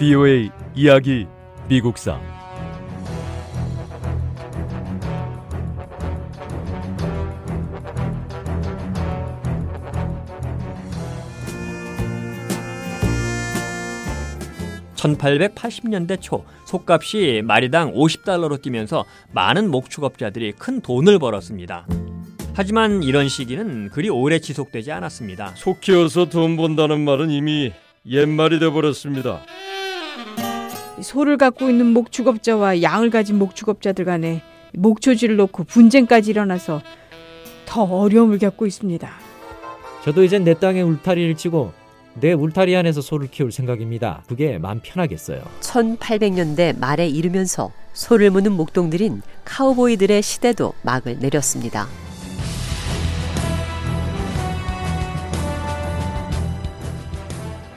VOA 이야기 미국사 (1880년대) 초 속값이 마리당 (50달러로) 뛰면서 많은 목축업자들이 큰 돈을 벌었습니다. 하지만 이런 시기는 그리 오래 지속되지 않았습니다. 소 키워서 돈 번다는 말은 이미 옛말이 돼버렸습니다. 소를 갖고 있는 목축업자와 양을 가진 목축업자들 간에 목초지를 놓고 분쟁까지 일어나서 더 어려움을 겪고 있습니다. 저도 이젠 내 땅에 울타리를 치고 내 울타리 안에서 소를 키울 생각입니다. 그게 마음 편하겠어요. 1800년대 말에 이르면서 소를 무는 목동들인 카우보이들의 시대도 막을 내렸습니다.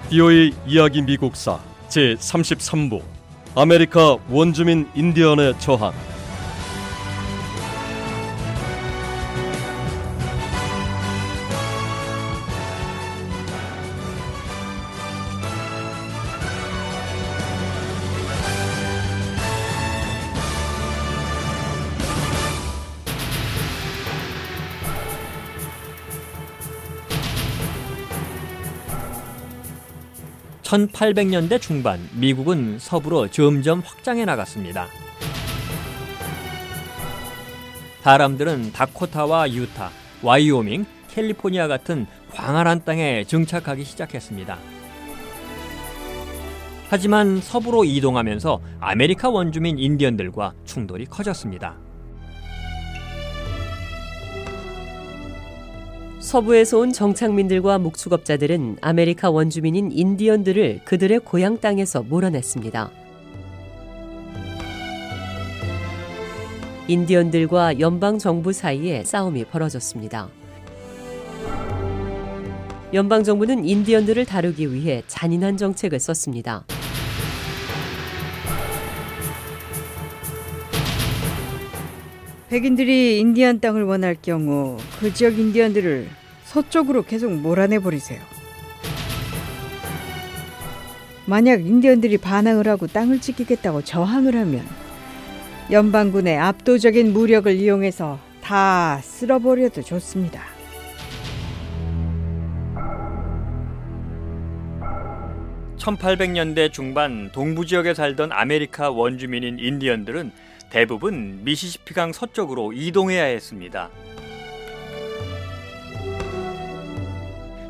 비오의 이야기 미국사 제 33부 아메리카 원주민 인디언의 저항 1800년대 중반 미국은 서부로 점점 확장해 나갔습니다. 사람들은 다코타와 유타, 와이오밍, 캘리포니아 같은 광활한 땅에 정착하기 시작했습니다. 하지만 서부로 이동하면서 아메리카 원주민 인디언들과 충돌이 커졌습니다. 서부에서 온 정착민들과 목축업자들은 아메리카 원주민인 인디언들을 그들의 고향 땅에서 몰아냈습니다. 인디언들과 연방 정부 사이에 싸움이 벌어졌습니다. 연방 정부는 인디언들을 다루기 위해 잔인한 정책을 썼습니다. 백인들이 인디언 땅을 원할 경우 그 지역 인디언들을 서쪽으로 계속 몰아내 버리세요. 만약 인디언들이 반항을 하고 땅을 지키겠다고 저항을 하면 연방군의 압도적인 무력을 이용해서 다 쓸어버려도 좋습니다. (1800년대) 중반 동부 지역에 살던 아메리카 원주민인 인디언들은 대부분 미시시피강 서쪽으로 이동해야 했습니다.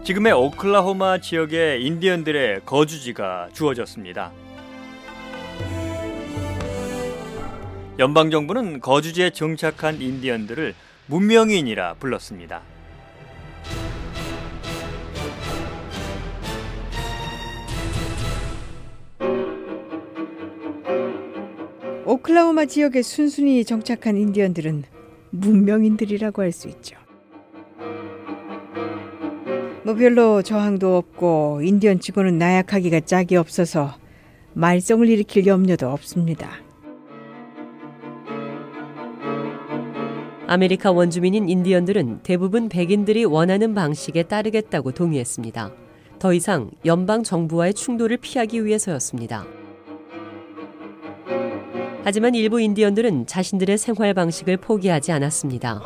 지금의 오클라호마 지역의 인디언들의 거주지가 주어졌습니다. 연방 정부는 거주지에 정착한 인디언들을 문명인이라 불렀습니다. 오클라호마 지역에 순순히 정착한 인디언들은 문명인들이라고 할 수 있죠. 뭐 별로 저항도 없고 인디언 치고는 나약하기가 짝이 없어서 말썽을 일으킬 염려도 없습니다. 아메리카 원주민인 인디언들은 대부분 백인들이 원하는 방식에 따르겠다고 동의했습니다. 더 이상 연방 정부와의 충돌을 피하기 위해서였습니다. 하지만 일부 인디언들은 자신들의 생활 방식을 포기하지 않았습니다.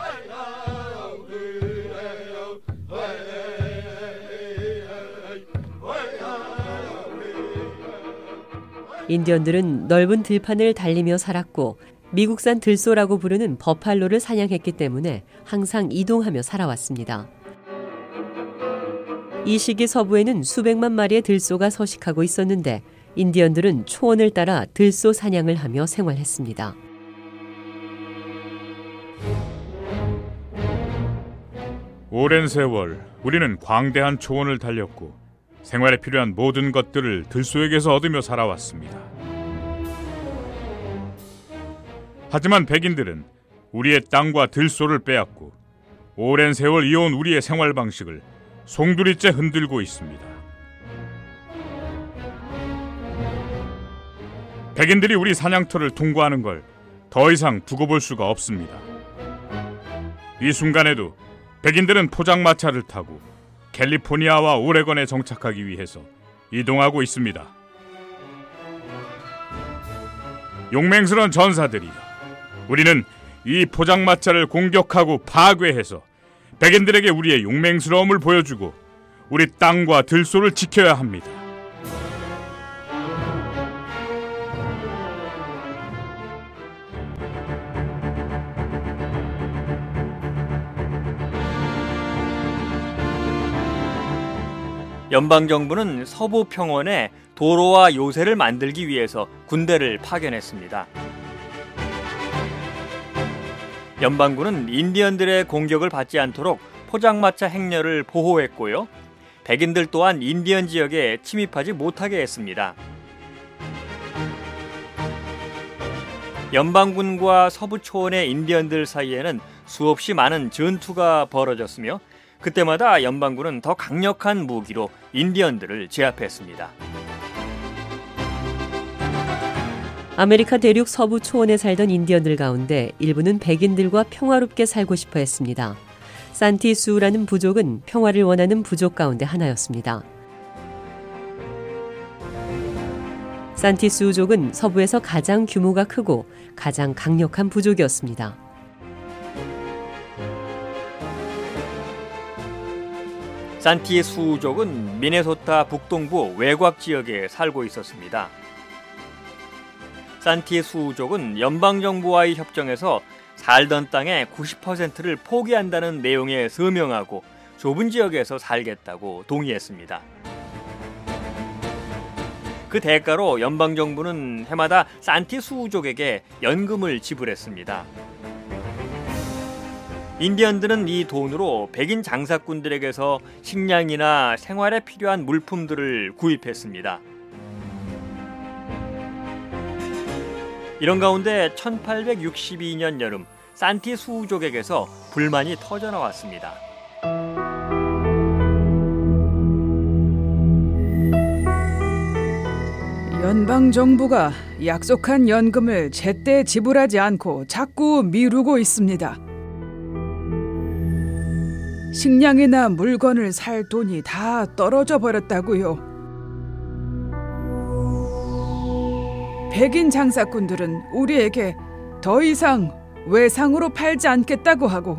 인디언들은 넓은 들판을 달리며 살았고 미국산 들소라고 부르는 버팔로를 사냥했기 때문에 항상 이동하며 살아왔습니다. 이 시기 서부에는 수백만 마리의 들소가 서식하고 있었는데 인디언들은 초원을 따라 들소 사냥을 하며 생활했습니다. 오랜 세월 우리는 광대한 초원을 달렸고 생활에 필요한 모든 것들을 들소에게서 얻으며 살아왔습니다. 하지만 백인들은 우리의 땅과 들소를 빼앗고 오랜 세월 이어온 우리의 생활 방식을 송두리째 흔들고 있습니다. 백인들이 우리 사냥터를 통과하는 걸 더 이상 두고 볼 수가 없습니다. 이 순간에도 백인들은 포장마차를 타고 캘리포니아와 오레건에 정착하기 위해서 이동하고 있습니다. 용맹스런 전사들이여, 우리는 이 포장마차를 공격하고 파괴해서 백인들에게 우리의 용맹스러움을 보여주고 우리 땅과 들소를 지켜야 합니다. 연방 정부는 서부 평원에 도로와 요새를 만들기 위해서 군대를 파견했습니다. 연방군은 인디언들의 공격을 받지 않도록 포장마차 행렬을 보호했고요. 백인들 또한 인디언 지역에 침입하지 못하게 했습니다. 연방군과 서부 초원의 인디언들 사이에는 수없이 많은 전투가 벌어졌으며 그때마다 연방군은 더 강력한 무기로 인디언들을 제압했습니다. 아메리카 대륙 서부 초원에 살던 인디언들 가운데 일부는 백인들과 평화롭게 살고 싶어 했습니다. 산티수라는 부족은 평화를 원하는 부족 가운데 하나였습니다. 산티수족은 서부에서 가장 규모가 크고 가장 강력한 부족이었습니다. 산티의 수족은 미네소타 북동부 외곽 지역에 살고 있었습니다. 산티의 수족은 연방정부와의 협정에서 살던 땅의 90%를 포기한다는 내용에 서명하고 좁은 지역에서 살겠다고 동의했습니다. 그 대가로 연방정부는 해마다 산티 수족에게 연금을 지불했습니다. 인디언들은 이 돈으로 백인 장사꾼들에게서 식량이나 생활에 필요한 물품들을 구입했습니다. 이런 가운데 1862년 여름 산티 수족에게서 불만이 터져 나왔습니다. 연방 정부가 약속한 연금을 제때 지불하지 않고 자꾸 미루고 있습니다. 식량이나 물건을 살 돈이 다 떨어져 버렸다고요. 백인 장사꾼들은 우리에게 더 이상 외상으로 팔지 않겠다고 하고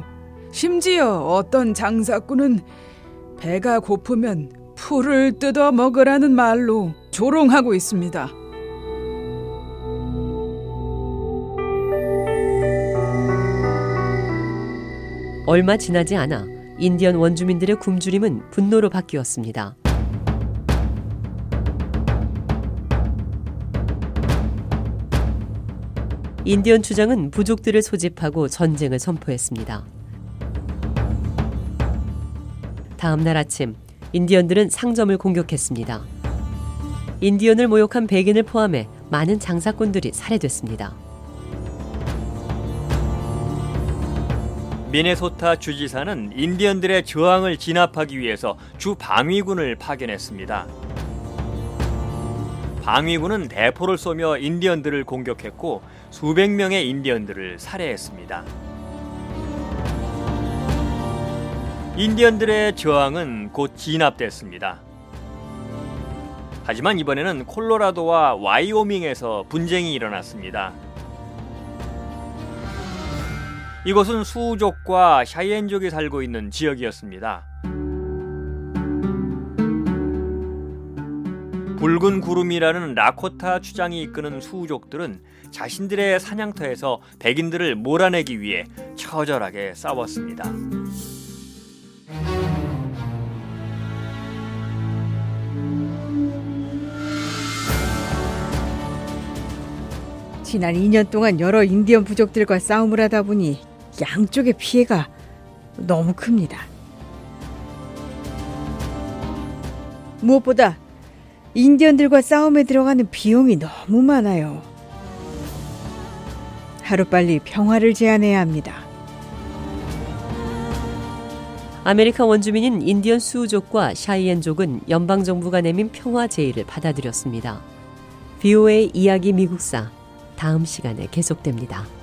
심지어 어떤 장사꾼은 배가 고프면 풀을 뜯어 먹으라는 말로 조롱하고 있습니다. 얼마 지나지 않아 인디언 원주민들의 굶주림은 분노로 바뀌었습니다. 인디언 주장은 부족들을 소집하고 전쟁을 선포했습니다. 다음 날 아침 인디언들은 상점을 공격했습니다. 인디언을 모욕한 백인을 포함해 많은 장사꾼들이 살해됐습니다. 미네소타 주지사는 인디언들의 저항을 진압하기 위해서 주 방위군을 파견했습니다. 방위군은 대포를 쏘며 인디언들을 공격했고 수백 명의 인디언들을 살해했습니다. 인디언들의 저항은 곧 진압됐습니다. 하지만 이번에는 콜로라도와 와이오밍에서 분쟁이 일어났습니다. 이곳은 수족과 샤이엔족이 살고 있는 지역이었습니다. 붉은 구름이라는 라코타 주장이 이끄는 수족들은 자신들의 사냥터에서 백인들을 몰아내기 위해 처절하게 싸웠습니다. 지난 2년 동안 여러 인디언 부족들과 싸움을 하다 보니 양쪽의 피해가 너무 큽니다. 무엇보다 인디언들과 싸움에 들어가는 비용이 너무 많아요. 하루빨리 평화를 제안해야 합니다. 아메리카 원주민인 인디언 수우족과 샤이엔족은 연방정부가 내민 평화 제의를 받아들였습니다. VOA 이야기 미국사 다음 시간에 계속됩니다.